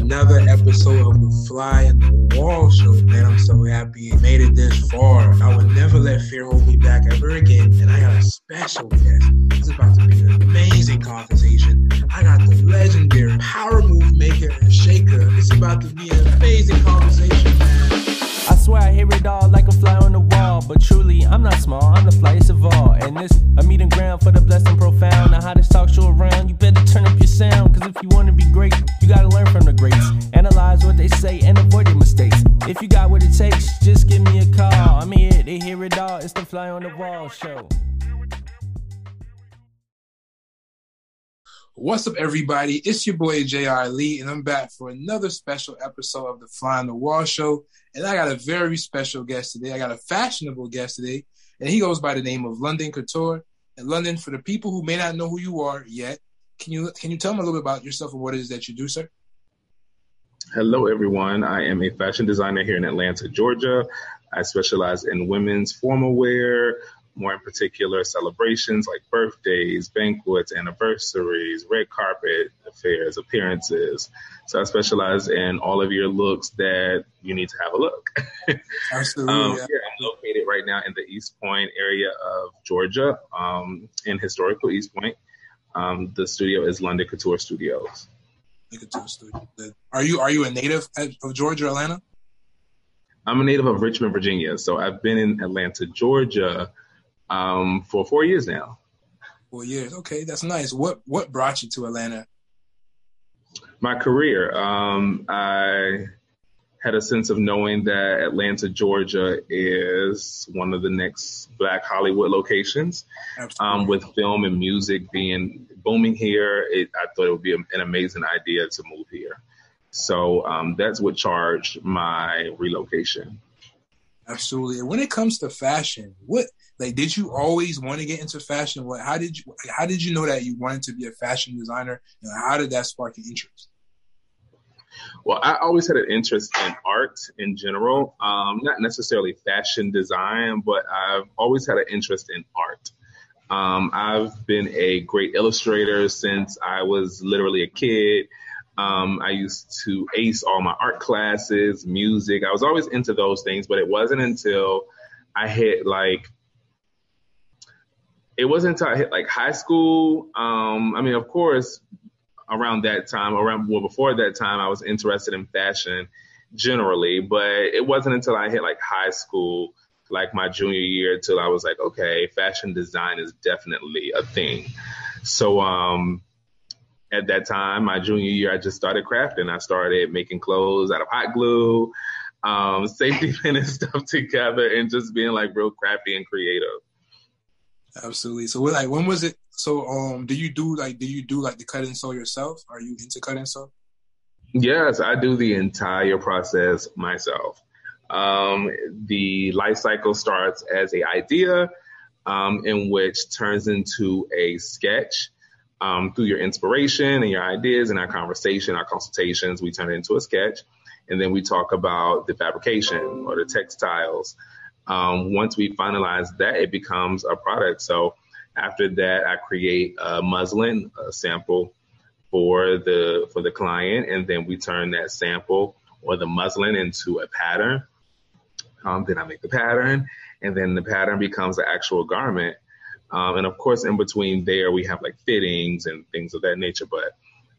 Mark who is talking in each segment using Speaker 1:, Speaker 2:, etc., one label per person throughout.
Speaker 1: another episode of the Fly on the Wall show. Man, I'm so happy made it this far. I would never let fear hold me back ever again. And I got a special guest. This is about to be an amazing conversation. I got the legendary power move maker and shaker. It's about to be an amazing conversation, man.
Speaker 2: I swear I hear it all like a fly on the wall. But truly, I'm not small, I'm the flyest of all. And this a meeting ground for the blessed and profound. The hottest talk show around, you better turn up your sound. Cause if you wanna be great, you gotta learn from the greats. Analyze what they say and avoid their mistakes. If you got what it takes, just give me a call. I'm here, to hear it all. It's the fly on the wall show.
Speaker 1: What's up, everybody? It's your boy J.R. Lee, and I'm back for another special episode of the Fly on the Wall show. And I got a very special guest today. I got a fashionable guest today, and he goes by the name of London Couture. And London, for the people who may not know who you are yet, can you can you tell them a little bit about yourself and what it is that you do, sir?
Speaker 3: Hello, everyone. I am a fashion designer here in Atlanta, Georgia. I specialize in women's formal wear, more in particular celebrations like birthdays, banquets, anniversaries, red carpet affairs, appearances. So I specialize in all of your looks that you need to have a look.
Speaker 1: Absolutely.
Speaker 3: um,
Speaker 1: yeah.
Speaker 3: I'm located right now in the East Point area of Georgia, um, in historical East Point. Um, the studio is London Couture Studios.
Speaker 1: This, dude. Are you are you a native of Georgia, Atlanta?
Speaker 3: I'm a native of Richmond, Virginia. So I've been in Atlanta, Georgia um, for four years now.
Speaker 1: Four years. Okay, that's nice. What what brought you to Atlanta?
Speaker 3: My career. Um, I had a sense of knowing that Atlanta, Georgia is one of the next Black Hollywood locations. Um, with film and music being booming here, it, I thought it would be an amazing idea to move here. So um, that's what charged my relocation.
Speaker 1: Absolutely. And when it comes to fashion, what like did you always want to get into fashion? What how did you how did you know that you wanted to be a fashion designer? And how did that spark your interest?
Speaker 3: Well, I always had an interest in art in general, um, not necessarily fashion design, but I've always had an interest in art. Um, I've been a great illustrator since I was literally a kid. Um, I used to ace all my art classes, music. I was always into those things, but it wasn't until I hit like it wasn't until I hit like high school. Um, I mean, of course, around that time, around well before that time, I was interested in fashion generally, but it wasn't until I hit like high school, like my junior year, till I was like, okay, fashion design is definitely a thing. So, um, at that time, my junior year, I just started crafting. I started making clothes out of hot glue, um, safety pin and stuff together, and just being like real crafty and creative.
Speaker 1: Absolutely. So, like, when was it? So, um, do you do like, do you do like the cut and sew yourself? Are you into cut and sew?
Speaker 3: Yes, I do the entire process myself. Um, the life cycle starts as a idea, um, in which turns into a sketch. Um, through your inspiration and your ideas and our conversation, our consultations, we turn it into a sketch. And then we talk about the fabrication or the textiles. Um, once we finalize that, it becomes a product. So after that, I create a muslin a sample for the for the client, and then we turn that sample or the muslin into a pattern. Um, then I make the pattern, and then the pattern becomes the actual garment. Um, and of course, in between there, we have like fittings and things of that nature. But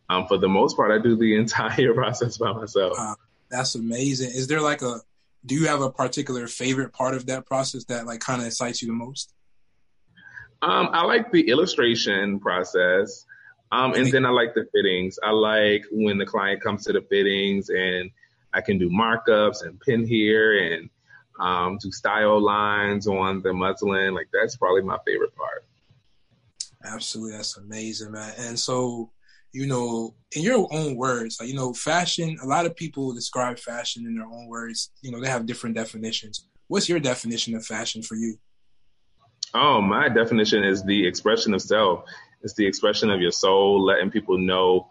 Speaker 3: um, for the most part, I do the entire process by myself.
Speaker 1: Uh, that's amazing. Is there like a, do you have a particular favorite part of that process that like kind of excites you the most?
Speaker 3: Um, I like the illustration process. Um, and then I like the fittings. I like when the client comes to the fittings and I can do markups and pin here and um, do style lines on the muslin. Like that's probably my favorite part.
Speaker 1: Absolutely, that's amazing, man. And so, you know, in your own words, like you know, fashion. A lot of people describe fashion in their own words. You know, they have different definitions. What's your definition of fashion for you?
Speaker 3: Oh, my definition is the expression of self. It's the expression of your soul, letting people know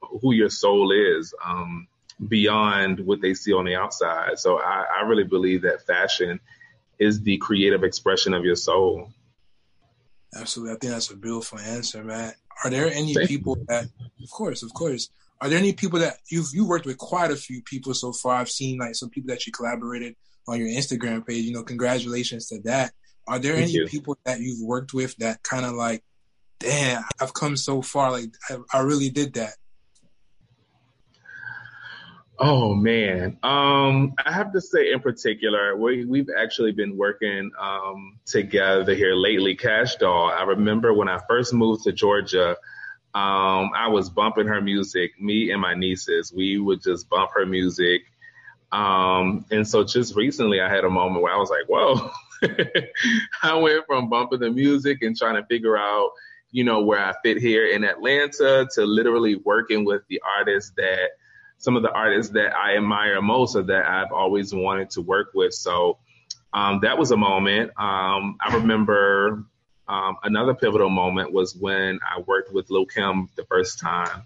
Speaker 3: who your soul is. Um, beyond what they see on the outside. So I, I really believe that fashion is the creative expression of your soul.
Speaker 1: Absolutely. I think that's a beautiful answer, man. Are there any
Speaker 3: Thank
Speaker 1: people that, of course, of course, are there any people that you've you worked with quite a few people so far? I've seen like some people that you collaborated on your Instagram page. You know, congratulations to that. Are there Thank any you. people that you've worked with that kind of like, damn, I've come so far. Like I, I really did that.
Speaker 3: Oh man, um, I have to say in particular, we we've actually been working um, together here lately. Kash Doll. I remember when I first moved to Georgia, um, I was bumping her music. Me and my nieces, we would just bump her music. Um, and so just recently, I had a moment where I was like, "Whoa!" I went from bumping the music and trying to figure out, you know, where I fit here in Atlanta to literally working with the artists that some of the artists that I admire most or that I've always wanted to work with. So um, that was a moment. Um, I remember um, another pivotal moment was when I worked with Lil Kim the first time.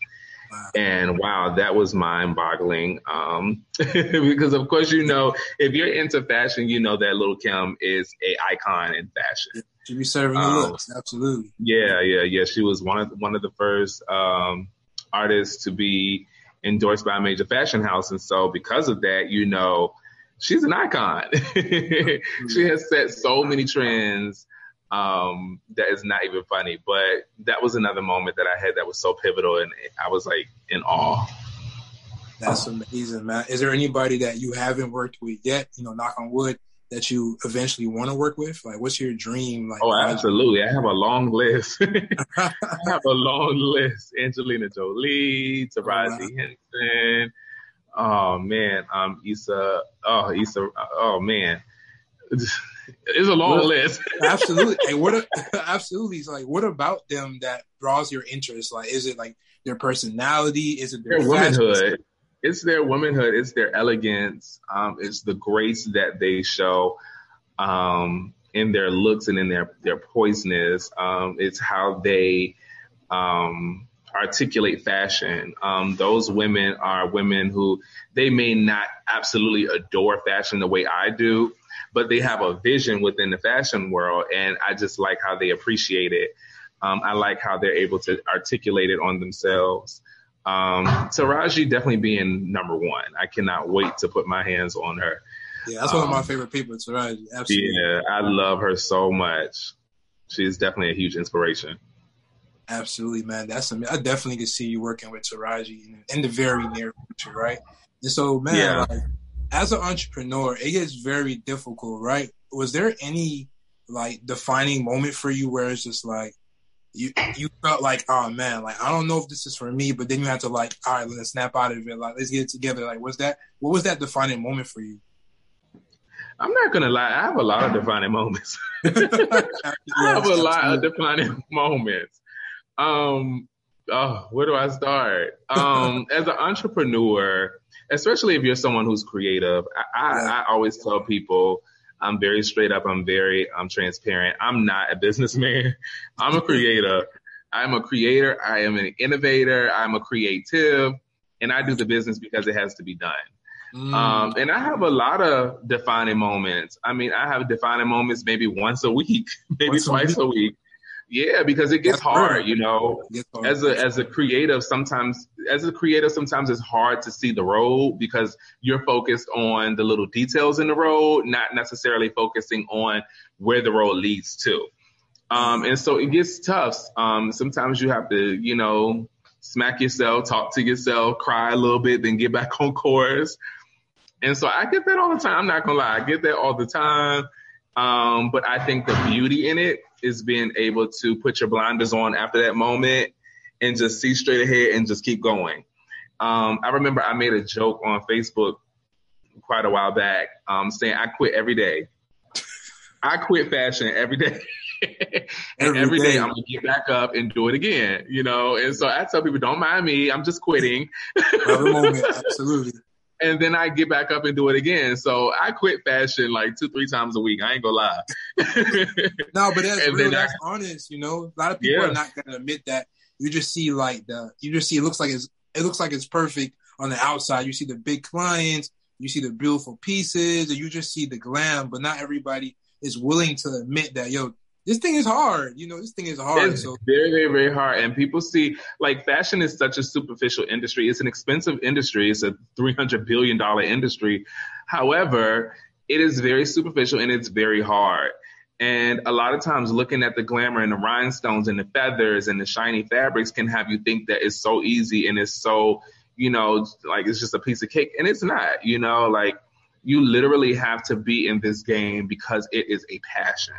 Speaker 3: And wow, that was mind boggling. Um, because of course, you know, if you're into fashion, you know that Lil Kim is a icon in fashion.
Speaker 1: She be serving the um, looks, absolutely.
Speaker 3: Yeah, yeah, yeah. She was one of one of the first um, artists to be endorsed by a major fashion house. And so because of that, you know, she's an icon. she has set so many trends um, that is not even funny. But that was another moment that I had that was so pivotal and I was like in awe.
Speaker 1: That's amazing, man. Is there anybody that you haven't worked with yet? You know, knock on wood, that you eventually want to work with? Like, what's your dream? Like,
Speaker 3: oh, absolutely. I have a long list. I have a long list. Angelina Jolie, Taraji oh, wow. Henson. Oh man, um, Issa. Oh, Issa. Oh man, it's a long list.
Speaker 1: absolutely. Hey, what? absolutely. It's like, what about them that draws your interest? Like, is it like their personality? Is it their,
Speaker 3: their womanhood? it's their womanhood, it's their elegance, um, it's the grace that they show um, in their looks and in their their poiseness. Um, it's how they um, articulate fashion. Um, those women are women who they may not absolutely adore fashion the way I do, but they have a vision within the fashion world, and I just like how they appreciate it. Um, I like how they're able to articulate it on themselves. Um, Taraji definitely being number one. I cannot wait to put my hands on her.
Speaker 1: Yeah, that's um, one of my um, favorite people, Taraji. Absolutely.
Speaker 3: Yeah, I love her so much. She's definitely a huge inspiration.
Speaker 1: Absolutely, man. That's I definitely can see you working with Taraji in, in the very near future, right? And so, man, yeah. like, as an entrepreneur, it gets very difficult, right? Was there any like defining moment for you where it's just like, you you felt like, oh man, like I don't know if this is for me, but then you had to like, all right, let's snap out of it. Like let's get it together. Like was that what was that defining moment for you?
Speaker 3: I'm not gonna lie, I have a lot of defining moments. I have a lot of defining moments. Um oh, where do I start? Um as an entrepreneur, especially if you're someone who's creative, I, I, I always tell people I'm very straight up. I'm very I'm transparent. I'm not a businessman. I'm a creator. I'm a creator. I am an innovator. I'm a creative, and I do the business because it has to be done. Mm. Um, and I have a lot of defining moments. I mean, I have defining moments maybe once a week, maybe once twice a week. a week. Yeah, because it gets That's hard, you know. Hard. As a as a creative, sometimes as a creative, sometimes it's hard to see the road because you're focused on the little details in the road, not necessarily focusing on where the road leads to. Um, and so it gets tough. Um, sometimes you have to, you know, smack yourself, talk to yourself, cry a little bit, then get back on course. And so I get that all the time. I'm not gonna lie, I get that all the time. Um, but I think the beauty in it is being able to put your blinders on after that moment and just see straight ahead and just keep going. Um, I remember I made a joke on Facebook quite a while back um, saying I quit every day. I quit fashion every day. and every, every day. day I'm gonna get back up and do it again, you know. And so I tell people, don't mind me, I'm just quitting.
Speaker 1: Every moment, absolutely
Speaker 3: and then I get back up and do it again. So I quit fashion like two, three times a week. I ain't gonna lie.
Speaker 1: no, but that's and real. That's I, honest. You know, a lot of people yeah. are not gonna admit that. You just see like the, you just see it looks like it's, it looks like it's perfect on the outside. You see the big clients, you see the beautiful pieces, and you just see the glam. But not everybody is willing to admit that. Yo, this thing is hard. You know, this thing is hard.
Speaker 3: It's
Speaker 1: so
Speaker 3: very, very, very hard. And people see like fashion is such a superficial industry. It's an expensive industry. It's a three hundred billion dollar industry. However, it is very superficial and it's very hard. And a lot of times looking at the glamour and the rhinestones and the feathers and the shiny fabrics can have you think that it's so easy and it's so, you know, like it's just a piece of cake. And it's not, you know, like you literally have to be in this game because it is a passion.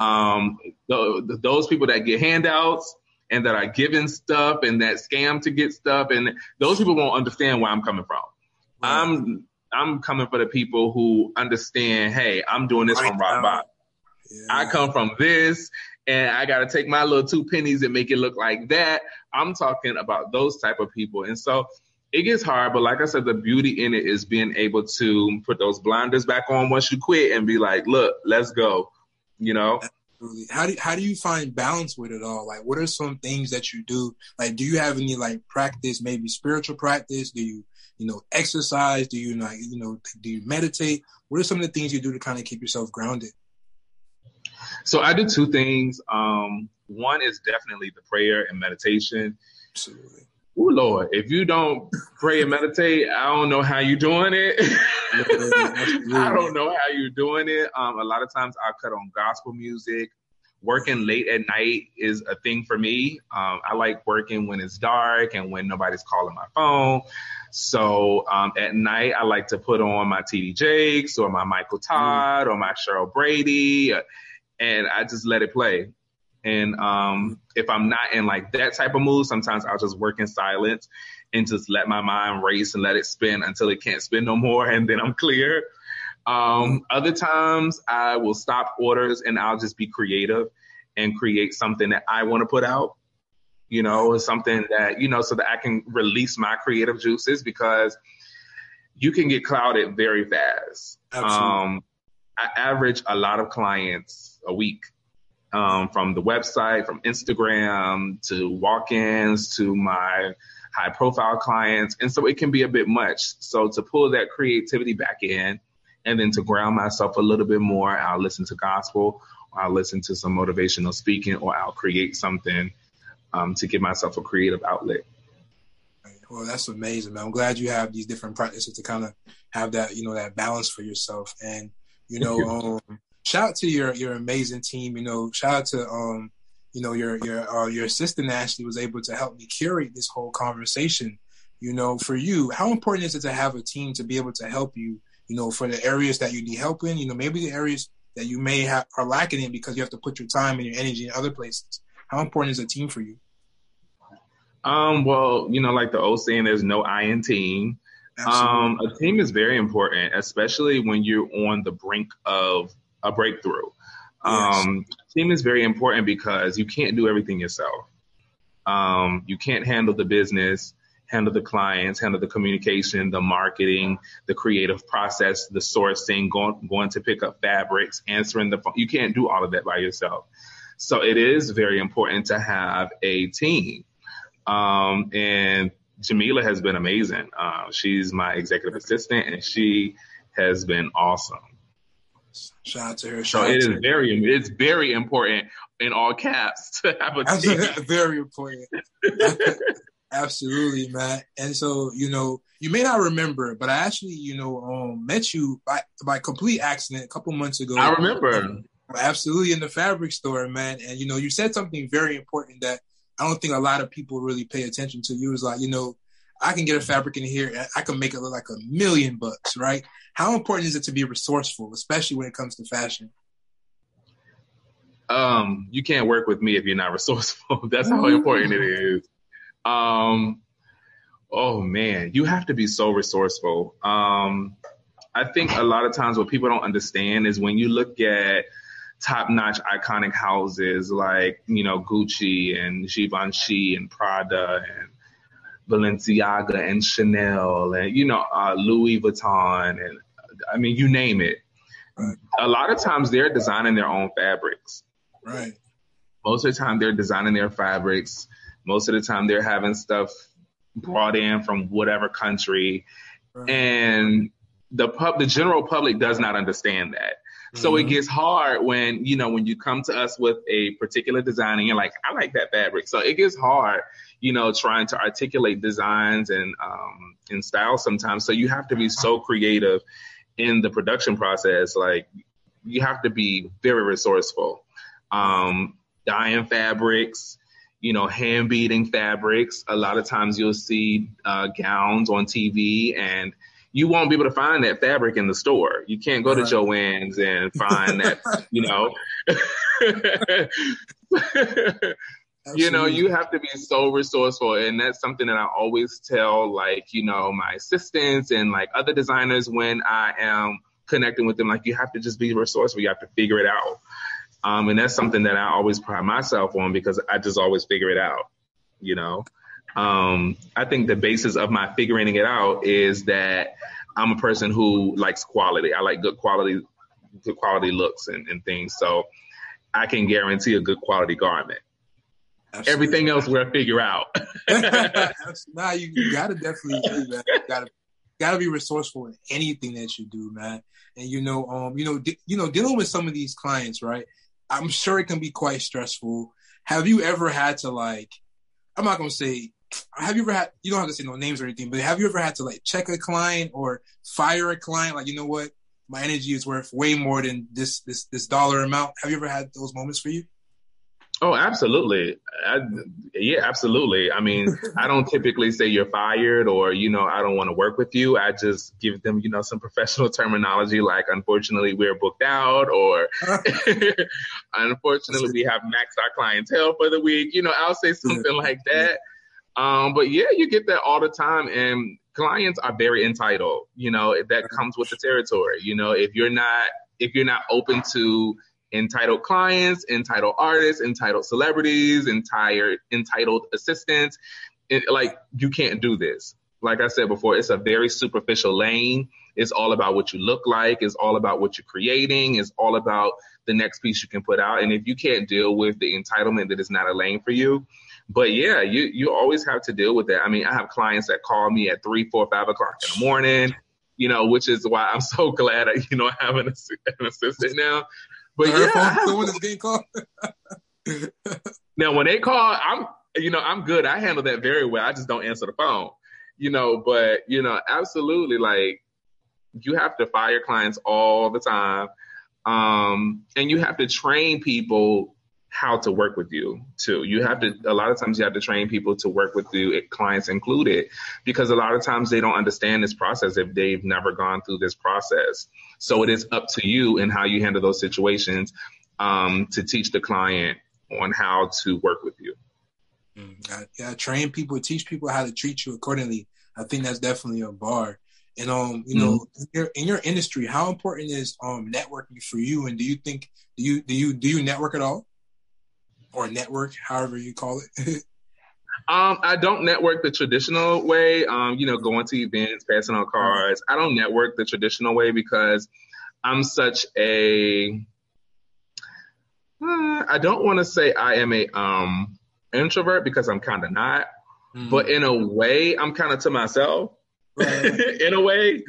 Speaker 3: Um, th- those people that get handouts and that are given stuff and that scam to get stuff, and those people won't understand where I'm coming from. Right. I'm I'm coming for the people who understand. Hey, I'm doing this right from rock bottom. Yeah. I come from this, and I got to take my little two pennies and make it look like that. I'm talking about those type of people, and so it gets hard. But like I said, the beauty in it is being able to put those blinders back on once you quit and be like, look, let's go you know?
Speaker 1: How do how do you find balance with it all? Like what are some things that you do? Like do you have any like practice maybe spiritual practice? Do you you know exercise? Do you like you know do you meditate? What are some of the things you do to kind of keep yourself grounded?
Speaker 3: So i do two things. Um one is definitely the prayer and meditation. Absolutely Oh Lord, if you don't pray and meditate, I don't know how you're doing it. I don't know how you're doing it. Um, a lot of times I cut on gospel music. Working late at night is a thing for me. Um, I like working when it's dark and when nobody's calling my phone. So um, at night, I like to put on my TD Jakes or my Michael Todd mm. or my Cheryl Brady, and I just let it play. And um, if I'm not in like that type of mood, sometimes I'll just work in silence and just let my mind race and let it spin until it can't spin no more, and then I'm clear. Um, other times I will stop orders and I'll just be creative and create something that I want to put out. You know, something that you know, so that I can release my creative juices because you can get clouded very fast. Absolutely. Um, I average a lot of clients a week um, from the website, from Instagram to walk-ins to my high profile clients. And so it can be a bit much. So to pull that creativity back in and then to ground myself a little bit more, I'll listen to gospel or I'll listen to some motivational speaking or I'll create something um, to give myself a creative outlet.
Speaker 1: Well, that's amazing, man. I'm glad you have these different practices to kind of have that, you know, that balance for yourself. And, you know, um, shout out to your your amazing team. You know, shout out to um, you know, your your uh, your assistant Ashley was able to help me curate this whole conversation. You know, for you, how important is it to have a team to be able to help you? You know, for the areas that you need help in. You know, maybe the areas that you may have are lacking in because you have to put your time and your energy in other places. How important is a team for you?
Speaker 3: Um, well, you know, like the old saying, there's no I in team. Um, a team is very important, especially when you're on the brink of a breakthrough. Yes. Um, team is very important because you can't do everything yourself. Um, you can't handle the business, handle the clients, handle the communication, the marketing, the creative process, the sourcing, going, going to pick up fabrics, answering the phone. You can't do all of that by yourself. So it is very important to have a team. Um, and Jamila has been amazing. Uh, she's my executive assistant and she has been awesome.
Speaker 1: Shout out to her.
Speaker 3: Shout so it is very, it's very important in all caps to have a team.
Speaker 1: very important. Absolutely, man. And so, you know, you may not remember, but I actually, you know, um, met you by by complete accident a couple months ago.
Speaker 3: I remember.
Speaker 1: Um, absolutely in the fabric store, man. And you know, you said something very important that I don't think a lot of people really pay attention to. You was like, you know, I can get a fabric in here, I can make it look like a million bucks, right? How important is it to be resourceful, especially when it comes to fashion?
Speaker 3: Um, you can't work with me if you're not resourceful. That's how important it is. Um, oh man, you have to be so resourceful. Um, I think a lot of times what people don't understand is when you look at top notch iconic houses like, you know, Gucci and Givenchy and Prada and Balenciaga and Chanel and you know uh, Louis Vuitton and I mean you name it. Right. A lot of times they're designing their own fabrics.
Speaker 1: Right.
Speaker 3: Most of the time they're designing their fabrics. Most of the time they're having stuff brought in from whatever country, right. and the pub the general public does not understand that. So mm-hmm. it gets hard when, you know, when you come to us with a particular design and you're like, I like that fabric. So it gets hard, you know, trying to articulate designs and, um, and style sometimes. So you have to be so creative in the production process. Like you have to be very resourceful. Um, dyeing fabrics, you know, hand beading fabrics. A lot of times you'll see uh, gowns on TV and you won't be able to find that fabric in the store. You can't go right. to Joann's and find that, you know. you know, you have to be so resourceful. And that's something that I always tell, like, you know, my assistants and like other designers when I am connecting with them. Like, you have to just be resourceful. You have to figure it out. Um, and that's something that I always pride myself on because I just always figure it out, you know. Um, I think the basis of my figuring it out is that I'm a person who likes quality. I like good quality, good quality looks and, and things. So I can guarantee a good quality garment. Absolutely. Everything else we'll figure out.
Speaker 1: nah, you, you, gotta definitely do that. You gotta gotta be resourceful in anything that you do, man. And you know, um, you know, di- you know, dealing with some of these clients, right? I'm sure it can be quite stressful. Have you ever had to like? I'm not gonna say have you ever had you don't have to say no names or anything, but have you ever had to like check a client or fire a client? Like, you know what? My energy is worth way more than this this this dollar amount. Have you ever had those moments for you?
Speaker 3: Oh, absolutely. I, yeah, absolutely. I mean, I don't typically say you're fired or, you know, I don't want to work with you. I just give them, you know, some professional terminology like, unfortunately, we're booked out or unfortunately, we have maxed our clientele for the week. You know, I'll say something like that. Um, but yeah, you get that all the time, and clients are very entitled. You know, that comes with the territory. You know, if you're not if you're not open to entitled clients, entitled artists, entitled celebrities, entire entitled assistants, it, like you can't do this. Like I said before, it's a very superficial lane. It's all about what you look like. It's all about what you're creating. It's all about the next piece you can put out. And if you can't deal with the entitlement that is not a lane for you, but yeah, you you always have to deal with that. I mean, I have clients that call me at three, four, five o'clock in the morning. You know, which is why I'm so glad I, you know I have an, an assistant now. But yeah, someone is getting called. now, when they call, I'm you know I'm good. I handle that very well. I just don't answer the phone. You know, but you know, absolutely, like you have to fire clients all the time, um, and you have to train people how to work with you too. You have to, a lot of times you have to train people to work with you, clients included, because a lot of times they don't understand this process if they've never gone through this process. So it is up to you and how you handle those situations um, to teach the client on how to work with you.
Speaker 1: Mm, yeah, train people, teach people how to treat you accordingly. I think that's definitely a bar. And um, you know, mm-hmm. in, your, in your industry, how important is um networking for you? And do you think do you do you do you network at all? Or network, however you call it?
Speaker 3: um, I don't network the traditional way. Um, you know, going to events, passing on cards. I don't network the traditional way because I'm such a. Uh, I don't want to say I am a um introvert because I'm kind of not, mm-hmm. but in a way, I'm kind of to myself. Right. in a way,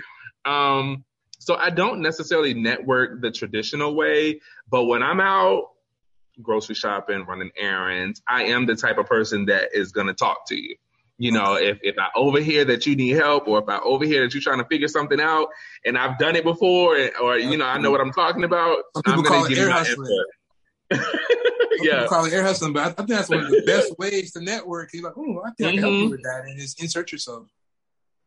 Speaker 3: um, so I don't necessarily network the traditional way, but when I'm out grocery shopping, running errands, I am the type of person that is going to talk to you. You know, if, if I overhear that you need help or if I overhear that you're trying to figure something out and I've done it before or, you know, I know what I'm talking about, I'm going to give you my
Speaker 1: input. yeah. call it air hustling, but I, think that's one of the best ways to network. You're like, oh, I think mm-hmm. I can help you mm-hmm. with that. And just insert yourself.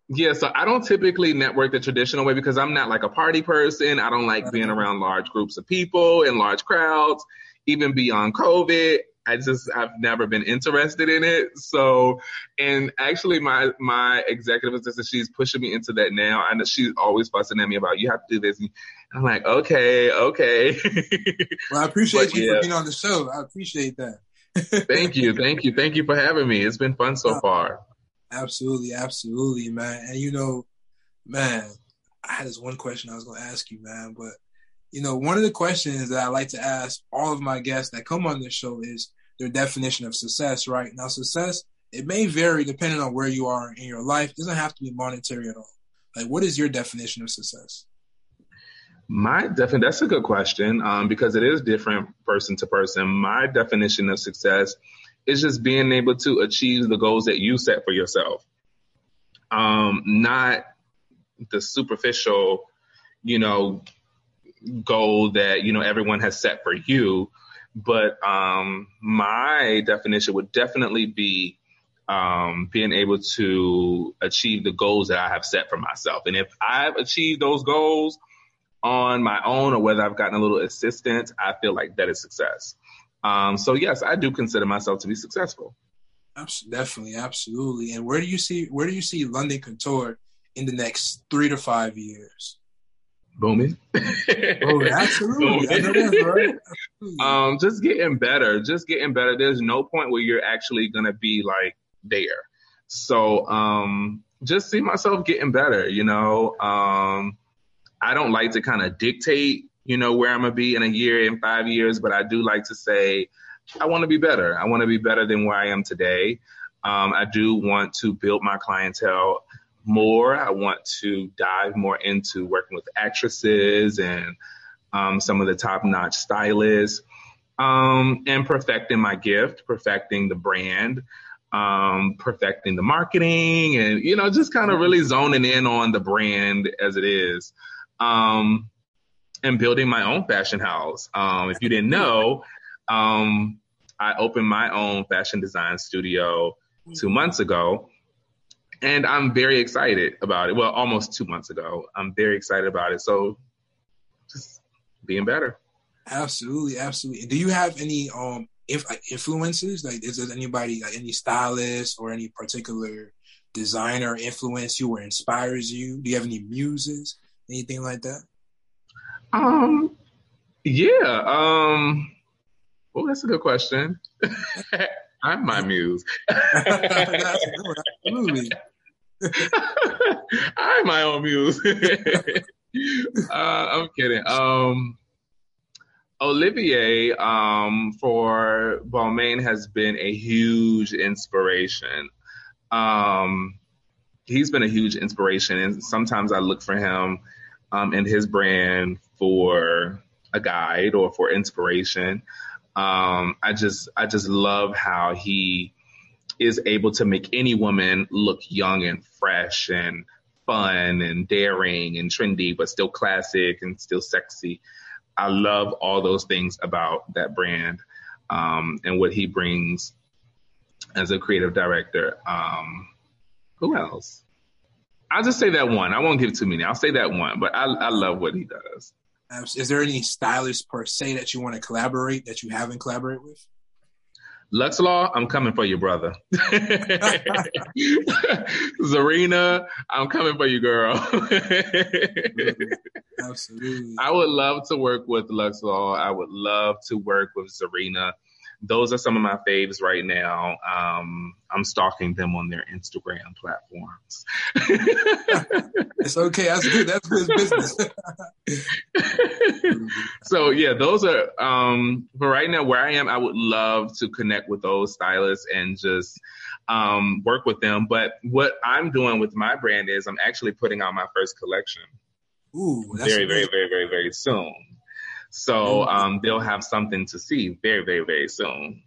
Speaker 3: Yeah, so I don't typically network the traditional way because I'm not like a party person. I don't like being around large groups of people and large crowds even beyond COVID. I just I've never been interested in it. So, and actually, my my executive assistant, she's pushing me into that now. I know she's always fussing at me about you have to do this. And I'm like, okay, okay.
Speaker 1: Well, I appreciate but, you yeah. for being on the show. I appreciate that.
Speaker 3: thank you, thank you, thank you for having me. It's been fun so uh, far.
Speaker 1: Absolutely, absolutely, man. And you know, man, I had this one question I was going to ask you, man, but you know, one of the questions that I like to ask all of my guests that come on this show is their definition of success, right? Now, success, it may vary depending on where you are in your life. It doesn't have to be monetary at all. Like, what is your definition of success?
Speaker 3: My definition, that's a good question um, because it is different person to person. My definition of success is just being able to achieve the goals that you set for yourself. Um, not the superficial, you know, goal that, you know, everyone has set for you. But um, my definition would definitely be um, being able to achieve the goals that I have set for myself. And if I've achieved those goals, on my own or whether I've gotten a little assistance, I feel like that is success. Um, so yes, I do consider myself to be successful.
Speaker 1: Definitely, absolutely. And where do you see where do you see London Couture in the next three to five years?
Speaker 3: Booming.
Speaker 1: oh, absolutely. Right.
Speaker 3: Um, just getting better. Just getting better. There's no point where you're actually gonna be like there. So um, just see myself getting better. You know. Um, I don't like to kind of dictate, you know, where I'm gonna be in a year, in five years, but I do like to say, I want to be better. I want to be better than where I am today. Um, I do want to build my clientele more. I want to dive more into working with actresses and um, some of the top notch stylists um, and perfecting my gift, perfecting the brand, um, perfecting the marketing, and, you know, just kind of really zoning in on the brand as it is um, and building my own fashion house. Um, if you didn't know, um, I opened my own fashion design studio two months ago. And I'm very excited about it. Well, almost two months ago. I'm very excited about it. So just being better.
Speaker 1: Absolutely, absolutely. Do you have any um if influences? Like, is there anybody, like any stylist or any particular designer influence you or inspires you? Do you have any muses? Anything like that?
Speaker 3: Um, yeah. Um, well, that's a good question. I'm my muse. Absolutely. I'm my own muse. uh, I'm kidding. Um, Olivier um, for Balmain has been a huge inspiration. Um, he's been a huge inspiration, and sometimes I look for him um, and his brand for a guide or for inspiration. Um, I just I just love how he is able to make any woman look young and fresh and fun and daring and trendy, but still classic and still sexy. I love all those things about that brand um, and what he brings as a creative director. Um, who else? I'll just say that one. I won't give too many. I'll say that one, but I, I love what he does.
Speaker 1: Is there any stylist per se that you want to collaborate that you haven't collaborated with?
Speaker 3: Lux Law, I'm coming for you, brother. Zarina, I'm coming for you, girl.
Speaker 1: Absolutely.
Speaker 3: I would love to work with Lux Law. I would love to work with Zarina those are some of my faves right now. Um, I'm stalking them on their Instagram platforms.
Speaker 1: it's okay. That's good. That's good business.
Speaker 3: so yeah, those are um, for right now where I am. I would love to connect with those stylists and just um, work with them. But what I'm doing with my brand is I'm actually putting out my first collection.
Speaker 1: Ooh,
Speaker 3: very, very, very, very, very soon. So um, they'll have something to see very, very, very soon.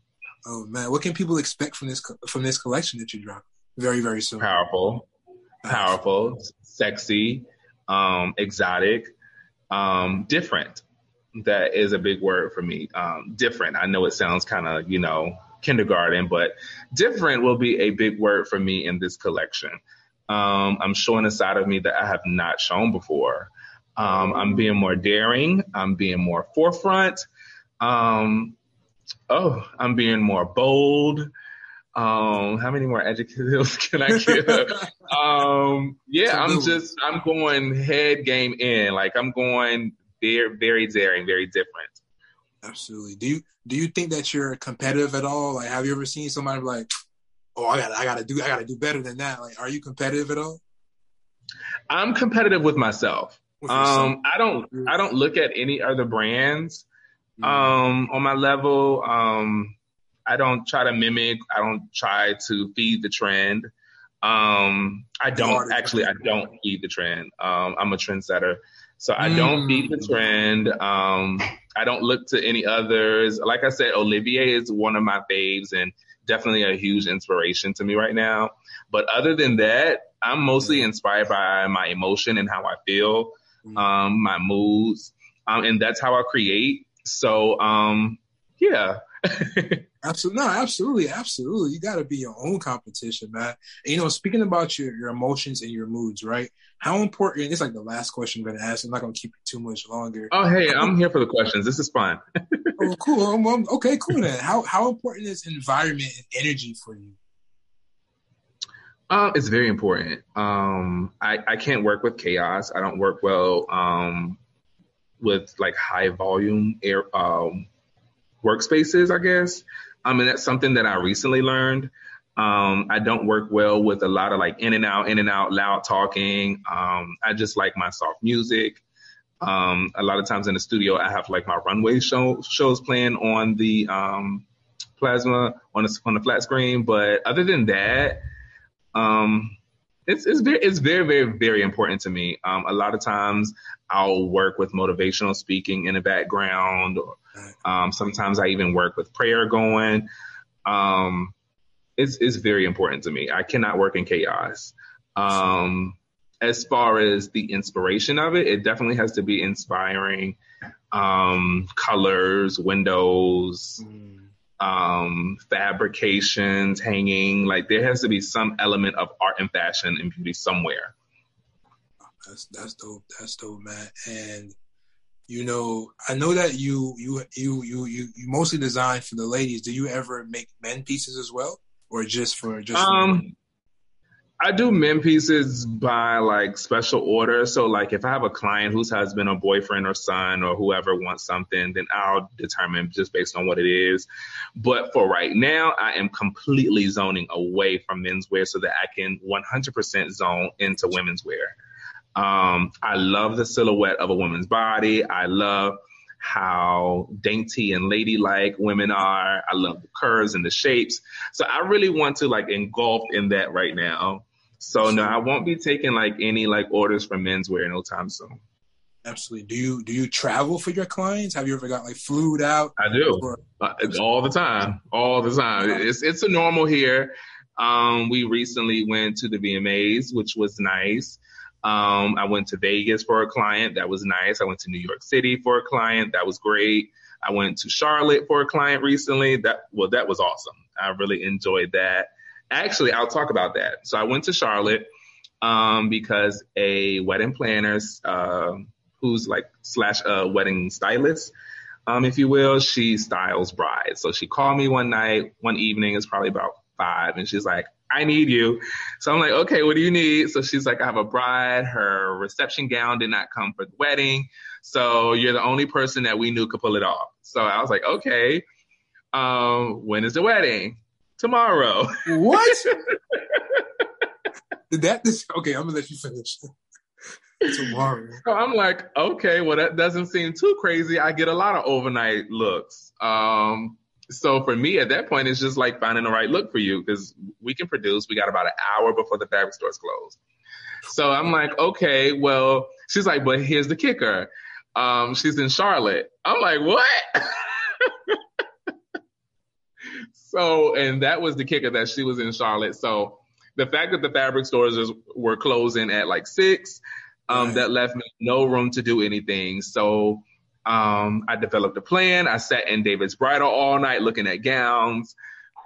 Speaker 1: Oh man, what can people expect from this from this collection that you drop very, very soon?
Speaker 3: Powerful, powerful, sexy, um, exotic, um, different. That is a big word for me. Um, different. I know it sounds kind of you know kindergarten, but different will be a big word for me in this collection. Um, I'm showing a side of me that I have not shown before. Um, I'm being more daring. I'm being more forefront. Um, oh, I'm being more bold. Um, how many more adjectives can I give? um, yeah, I'm just, I'm going head game in. Like I'm going very, very daring, very different.
Speaker 1: Absolutely. Do you, do you think that you're competitive at all? Like, have you ever seen somebody like, oh, I gotta, I gotta do, I gotta do better than that. Like, are you competitive at all?
Speaker 3: I'm competitive with myself. Um, I don't I don't look at any other brands mm-hmm. um, on my level. Um, I don't try to mimic. I don't try to feed the trend. Um, I don't actually. I don't feed the trend. Um, I'm a trendsetter. So I don't feed the trend. Um, I don't look to any others. Like I said, Olivier is one of my faves and definitely a huge inspiration to me right now. But other than that, I'm mostly inspired by my emotion and how I feel, um, my moods, um, and that's how I create. So, um, yeah.
Speaker 1: absolutely, no, absolutely, absolutely. You got to be your own competition, man. And, you know, speaking about your your emotions and your moods, right? How important? It's like the last question I'm going to ask. I'm not going to keep it too much longer.
Speaker 3: Oh, hey, I'm here for the questions. This is fun.
Speaker 1: oh, cool. I'm, I'm, okay, cool then. How how important is environment and energy for you?
Speaker 3: Um, it's very important. Um, I, I can't work with chaos. I don't work well um, with like high volume air um, workspaces, I guess. Um, mean, that's something that I recently learned. Um, I don't work well with a lot of like in and out, in and out, loud talking. Um, I just like my soft music. Um, a lot of times in the studio, I have like my runway show, shows playing on the um, plasma on the on the flat screen. But other than that, um, it's it's very it's very very very important to me. Um, a lot of times I'll work with motivational speaking in the background. Um, sometimes I even work with prayer going. Um, it's it's very important to me. I cannot work in chaos. Um, as far as the inspiration of it, it definitely has to be inspiring. Um, colors, windows, mm. Um, fabrications, hanging. Like there has to be some element of art and fashion and beauty somewhere.
Speaker 1: That's that's dope. That's dope, man. And you know, I know that you you you you you, you mostly design for the ladies. Do you ever make men pieces as well, or just for just?
Speaker 3: Um, I do men pieces by like special order. So like if I have a client whose husband or boyfriend or son or whoever wants something, then I'll determine just based on what it is. But for right now, I am completely zoning away from menswear so that I can 100% zone into women's wear. Um, I love the silhouette of a woman's body. I love how dainty and ladylike women are. I love the curves and the shapes. So I really want to like engulf in that right now. So no, I won't be taking like any like orders for menswear no time soon.
Speaker 1: Absolutely. Do you do you travel for your clients? Have you ever got like flued out?
Speaker 3: I do or- uh, all the time, all the time. It's it's a normal here. Um, we recently went to the VMAs, which was nice. Um, I went to Vegas for a client. That was nice. I went to New York City for a client. That was great. I went to Charlotte for a client recently. That well, that was awesome. I really enjoyed that. Actually, I'll talk about that. So I went to Charlotte um, because a wedding planner, uh, who's like slash a wedding stylist, um, if you will, she styles brides. So she called me one night, one evening. It's probably about five, and she's like, I need you. So I'm like, okay, what do you need? So she's like, I have a bride. Her reception gown did not come for the wedding. So you're the only person that we knew could pull it off. So I was like, okay, um, when is the wedding? Tomorrow.
Speaker 1: What? did that, this, okay, I'm gonna let you finish. Tomorrow.
Speaker 3: So I'm like, okay, well, that doesn't seem too crazy. I get a lot of overnight looks. Um, so for me at that point, it's just like finding the right look for you because we can produce. We got about an hour before the fabric stores close. So I'm like, okay, well, she's like, but here's the kicker. Um, she's in Charlotte. I'm like, what? so, and that was the kicker that she was in Charlotte. So the fact that the fabric stores were closing at like six, um, right. that left me no room to do anything. So um, I developed a plan. I sat in David's bridal all night looking at gowns.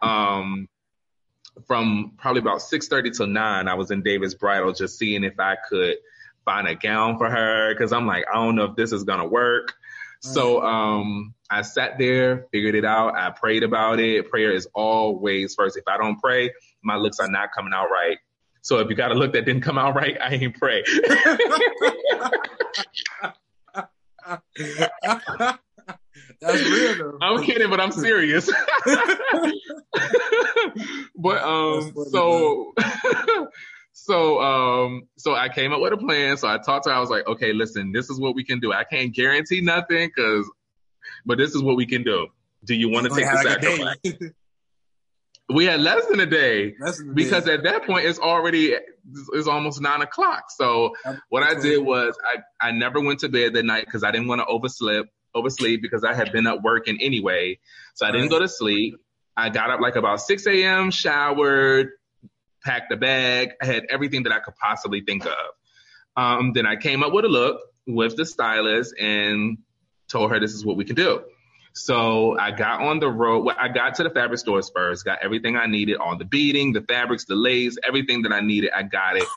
Speaker 3: Um, from probably about 6:30 till 9, I was in David's bridal just seeing if I could find a gown for her because I'm like, I don't know if this is gonna work. So um, I sat there, figured it out. I prayed about it. Prayer is always first. If I don't pray, my looks are not coming out right. So if you got a look that didn't come out right, I ain't pray. That's real though. I'm kidding, but I'm serious. but um, so so um, so I came up with a plan. So I talked to her. I was like, okay, listen, this is what we can do. I can't guarantee nothing, cause, but this is what we can do. Do you want to take the sacrifice? We had less than a day
Speaker 1: than
Speaker 3: because
Speaker 1: day.
Speaker 3: at that point it's already it's almost nine o'clock. So what I did was I, I never went to bed that night because I didn't want to oversleep oversleep because I had been up working anyway. So I didn't go to sleep. I got up like about 6 a.m., showered, packed a bag. I had everything that I could possibly think of. Um, then I came up with a look with the stylist and told her this is what we can do. So I got on the road. Well, I got to the fabric stores first, got everything I needed, all the beading, the fabrics, the lace, everything that I needed. I got it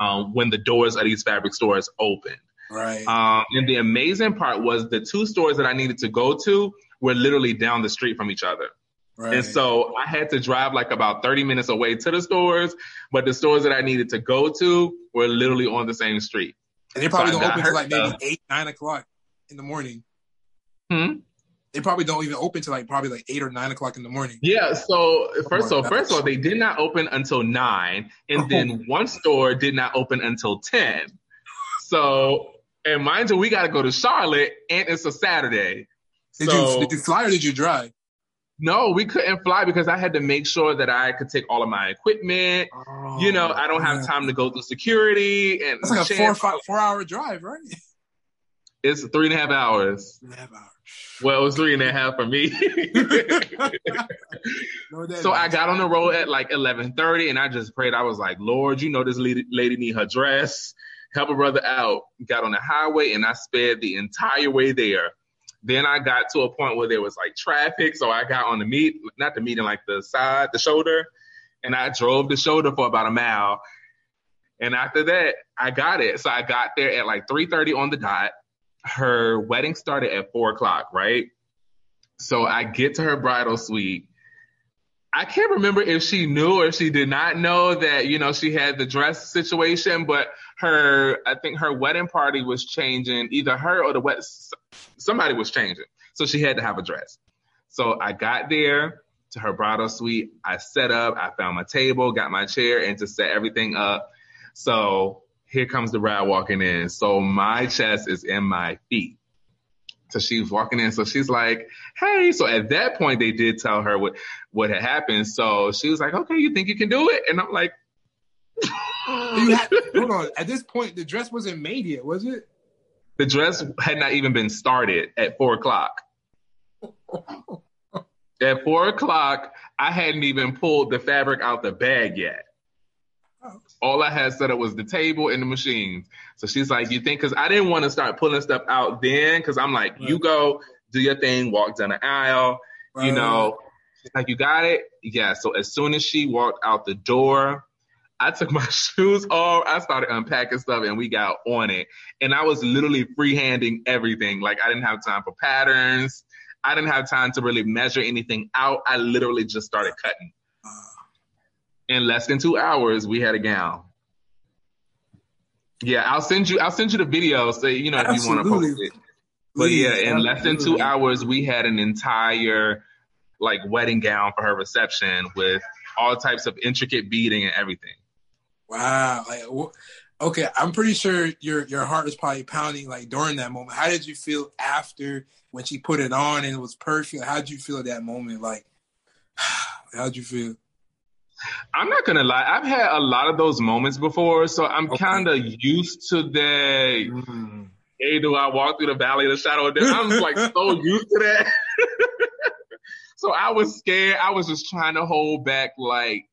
Speaker 3: um, when the doors of these fabric stores opened.
Speaker 1: right.
Speaker 3: Um, and the amazing part was the two stores that I needed to go to were literally down the street from each other.
Speaker 1: Right.
Speaker 3: And so I had to drive like about 30 minutes away to the stores, but the stores that I needed to go to were literally on the same street.
Speaker 1: and they probably
Speaker 3: so
Speaker 1: don't open till like maybe eight, nine o'clock in the morning.
Speaker 3: Hmm?
Speaker 1: They probably don't even open till like probably like eight or nine o'clock in the morning.
Speaker 3: Yeah, so first
Speaker 1: my
Speaker 3: so first of all, they did not open until nine, and then one store did not open until ten. So and mind you, we gotta go to Charlotte and it's a Saturday.
Speaker 1: Did
Speaker 3: so
Speaker 1: you did you fly or did you drive?
Speaker 3: No, we couldn't fly because I had to make sure that I could take all of my equipment. you know, oh, I don't have
Speaker 1: Oh,
Speaker 3: time to go through security and
Speaker 1: That's like a four four hour drive, right?
Speaker 3: It's three and a half hours.
Speaker 1: Three and a half hours.
Speaker 3: Well, it was three and a half for me. So I got on the road at like eleven thirty, and I just prayed. I was like, Lord, you know this lady, lady need her dress. Help a brother out. Got on the highway, and I sped the entire way there. Then I got to a point where there was like traffic, so I got on the meet, not the meeting, like the side, the shoulder, and I drove the shoulder for about a mile. And after that, I got it. So I got there at like three thirty on the dot. Her wedding started at four o'clock, right? So I get to her bridal suite. I can't remember if she knew or if she did not know that, you know, she had the dress situation, but her, I think her wedding party was changing, either her or the wet, somebody was changing. So she had to have a dress. So I got there to her bridal suite. I set up, I found my table, got my chair, and just set everything up. So here comes the bride walking in. So my chest is in my feet. So she's walking in. So she's like, hey. So at that point, they did tell her what, what had happened. So she was like, okay, you think you can do it? And I'm like,
Speaker 1: had, hold on. At this point, the dress wasn't made yet, was it?
Speaker 3: the dress had not even been started at four o'clock. At four o'clock, I hadn't even pulled the fabric out the bag yet. All I had set up was the table and the machines. So she's like, "You think?" Because I didn't want to start pulling stuff out then. Because I'm like, "You go, do your thing, walk down the aisle." You know, she's like, "You got it." Yeah. So as soon as she walked out the door, I took my shoes off. I started unpacking stuff, and we got on it. And I was literally freehanding everything. Like I didn't have time for patterns. I didn't have time to really measure anything out. I literally just started cutting.
Speaker 1: Uh,
Speaker 3: In less than two hours, we had a gown. Yeah, I'll send you. I'll send you the video. So you know if you want to post it. But yeah,
Speaker 1: please,
Speaker 3: in less than two hours, we had an entire like wedding gown for her reception with all types of intricate beading and everything.
Speaker 1: Wow. Like, okay, I'm pretty sure your your heart was probably pounding like during that moment. How did you feel after when she put it on and it was perfect? How did you feel at that moment? Like, how did you feel?
Speaker 3: I'm not gonna lie, I've had a lot of those moments before, so I'm
Speaker 1: Okay.
Speaker 3: kind of used to the. Mm. Hey, do I walk through the valley of the shadow of death? I'm like so used to that. so I was scared. I was just trying to hold back like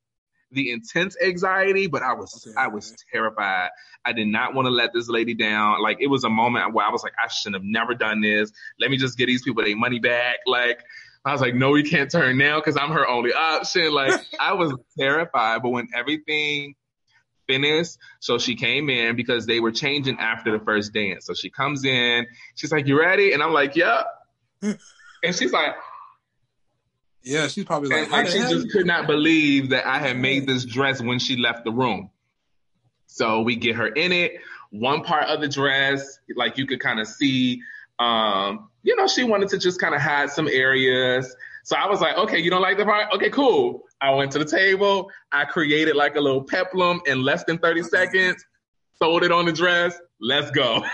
Speaker 3: the intense anxiety, but I was
Speaker 1: Okay,
Speaker 3: I was terrified. I did not want to let this lady down. Like it was a moment where I was like, I shouldn't have never done this. Let me just get these people their money back. Like I was like, no, we can't turn now because I'm her only option. Like I was terrified. But when everything finished, so she came in because they were changing after the first dance. So she comes in, she's like, You ready? And I'm like, Yep. and she's like,
Speaker 1: Yeah, she's probably like,
Speaker 3: and like she just could not believe that I had made this dress when she left the room. So we get her in it. One part of the dress, like you could kind of see, um, you know, she wanted to just kind of hide some areas. So I was like, okay, you don't like the part? Okay, cool. I went to the table. I created like a little peplum in less than 30 seconds, sold it on the dress. Let's go.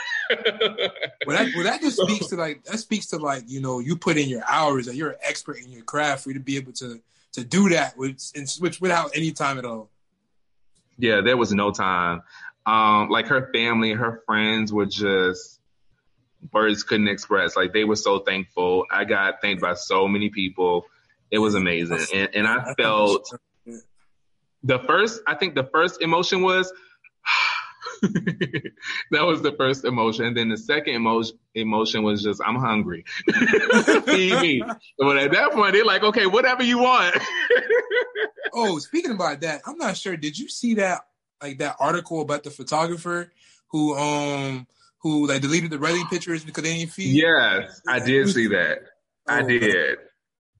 Speaker 1: Well, that, well, that just speaks to like that speaks to like you know you put in your hours that you're an expert in your craft for you to be able to to do that, which which without any time at all.
Speaker 3: Yeah, there was no time. Um, like her family, her friends were just words couldn't express. Like they were so thankful. I got thanked by so many people. It was amazing, and and I felt the first. I think the first emotion was. that was the first emotion. And then the second emotion emotion was just, I'm hungry. Feed me. But at that point, they're like, okay, whatever you want.
Speaker 1: oh, speaking about that, I'm not sure. Did you see that like that article about the photographer who um who like deleted the Reddit pictures because they didn't feed?
Speaker 3: Yes, I did see that. Oh, I did.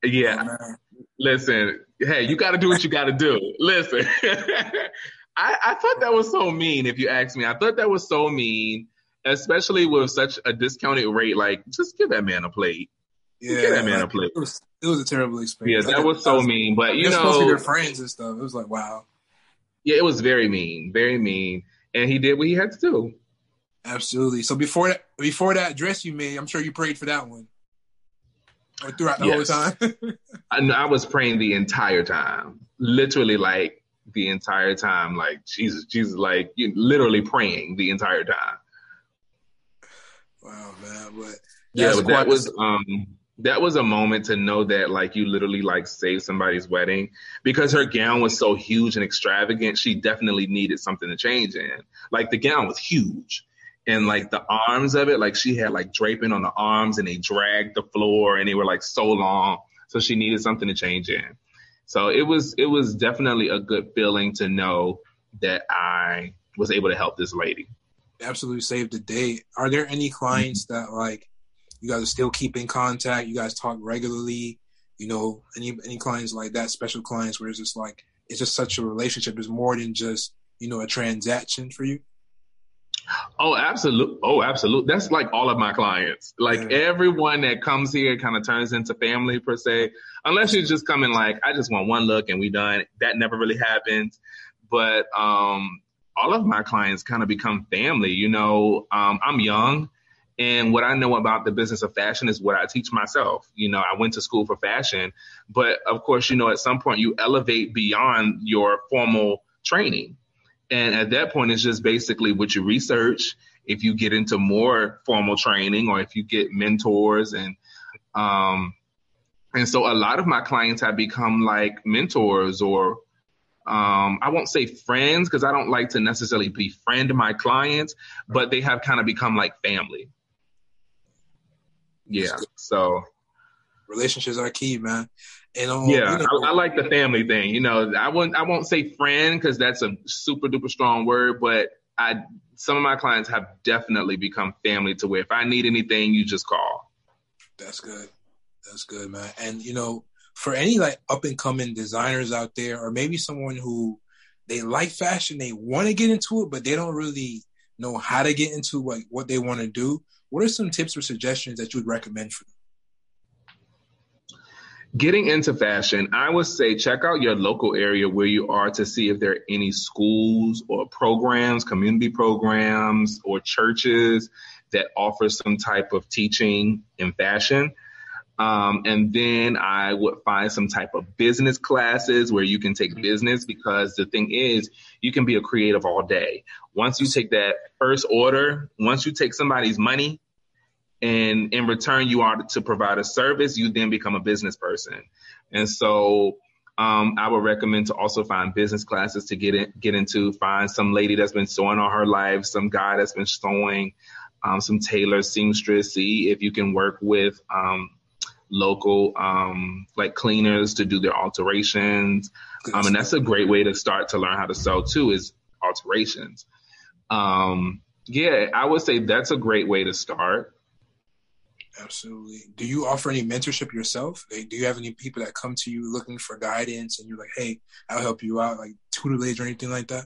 Speaker 3: Yeah. Oh, Listen, hey, you got to do what you got to do. Listen, I, I thought that was so mean. If you ask me, I thought that was so mean, especially with such a discounted rate. Like, just give that man a plate. Yeah, give that man a plate.
Speaker 1: It was, it was a terrible experience.
Speaker 3: Yeah, that like, was so was, mean. But you know, supposed to be
Speaker 1: their friends and stuff. It was like, wow.
Speaker 3: Yeah, it was very mean, very mean, and he did what he had to do.
Speaker 1: Absolutely. So before that, before that dress you made, I'm sure you prayed for that one, or throughout the yes. whole time.
Speaker 3: I, I was praying the entire time, literally, like the entire time. Like Jesus, Jesus, like you literally praying the entire time.
Speaker 1: Wow, man! But
Speaker 3: yeah, but that was um that was a moment to know that like you literally like saved somebody's wedding because her gown was so huge and extravagant. She definitely needed something to change in. Like the gown was huge. And like the arms of it, like she had like draping on the arms and they dragged the floor and they were like so long. So she needed something to change in. So it was it was definitely a good feeling to know that I was able to help this lady.
Speaker 1: Absolutely saved the day. Are there any clients that like you guys are still keep in contact? You guys talk regularly? You know, any any clients like that, special clients where it's just like it's just such a relationship. It's more than just you know a transaction for you.
Speaker 3: Oh, absolutely. Oh, absolutely. That's like all of my clients. Like yeah. everyone that comes here kind of turns into family per se. Unless you're just coming like, I just want one look and we done. That never really happens. But um, all of my clients kind of become family. You know, um, I'm young. And what I know about the business of fashion is what I teach myself. You know, I went to school for fashion, but of course, you know, at some point you elevate beyond your formal training. And at that point, it's just basically what you research. If you get into more formal training or if you get mentors and, um, and so a lot of my clients have become like mentors or, um, I won't say friends because I don't like to necessarily befriend my clients, but they have kind of become like family. Yeah. So
Speaker 1: relationships are key, man.
Speaker 3: And um, yeah, you know, I, I, like the family thing. You know, I won't I won't say friend because that's a super duper strong word, but I some of my clients have definitely become family to where if I need anything, you just call.
Speaker 1: That's good. That's good, man. And you know, for any like up and coming designers out there, or maybe someone who they like fashion, they want to get into it, but they don't really know how to get into like what they want to do. What are some tips or suggestions that you would recommend for them?
Speaker 3: Getting into fashion, I would say check out your local area where you are to see if there are any schools or programs, community programs, or churches that offer some type of teaching in fashion. Um, and then I would find some type of business classes where you can take business because the thing is, you can be a creative all day. Once you take that first order, once you take somebody's money, and in return you are to provide a service, you then become a business person. And so um, I would recommend to also find business classes to get in, get into. Find some lady that's been sewing all her life, some guy that's been sewing, um, some tailor, seamstress. See if you can work with um, local um, like cleaners to do their alterations. Um, and that's a great way to start to learn how to sew too is alterations. Um, yeah, I would say that's a great way to start.
Speaker 1: Absolutely. Do you offer any mentorship yourself? do you have any people that come to you looking for guidance and you're like, hey, I'll help you out, like tutelage or anything like that?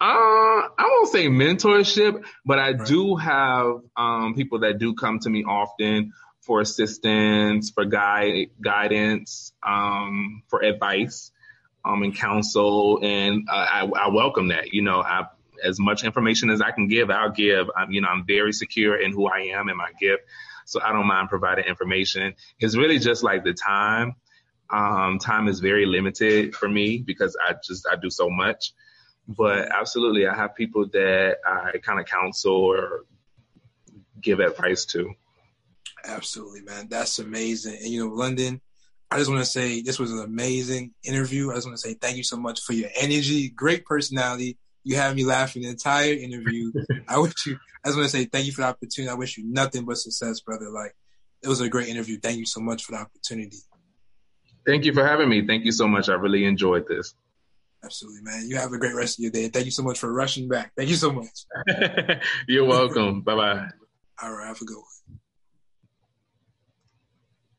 Speaker 3: Uh, I won't say mentorship, but I right. do have um, people that do come to me often for assistance, for guide, guidance, um, for advice, um, and counsel, and uh, I, I welcome that. You know, I as much information as I can give, I'll give. I'm, you know, I'm very secure in who I am and my gift. So I don't mind providing information. It's really just like the time. Um, time is very limited for me because I just I do so much. But absolutely, I have people that I kind of counsel or give advice to.
Speaker 1: Absolutely, man. That's amazing. And you know, London, I just want to say this was an amazing interview. I just want to say thank you so much for your energy, great personality. You had me laughing the entire interview. I wish you. I just want to say thank you for the opportunity. I wish you nothing but success, brother. Like it was a great interview. Thank you so much for the opportunity.
Speaker 3: Thank you for having me. Thank you so much. I really enjoyed this.
Speaker 1: Absolutely, man. You have a great rest of your day. Thank you so much for rushing back. Thank you so much.
Speaker 3: You're welcome. bye bye.
Speaker 1: All right. Have a good one.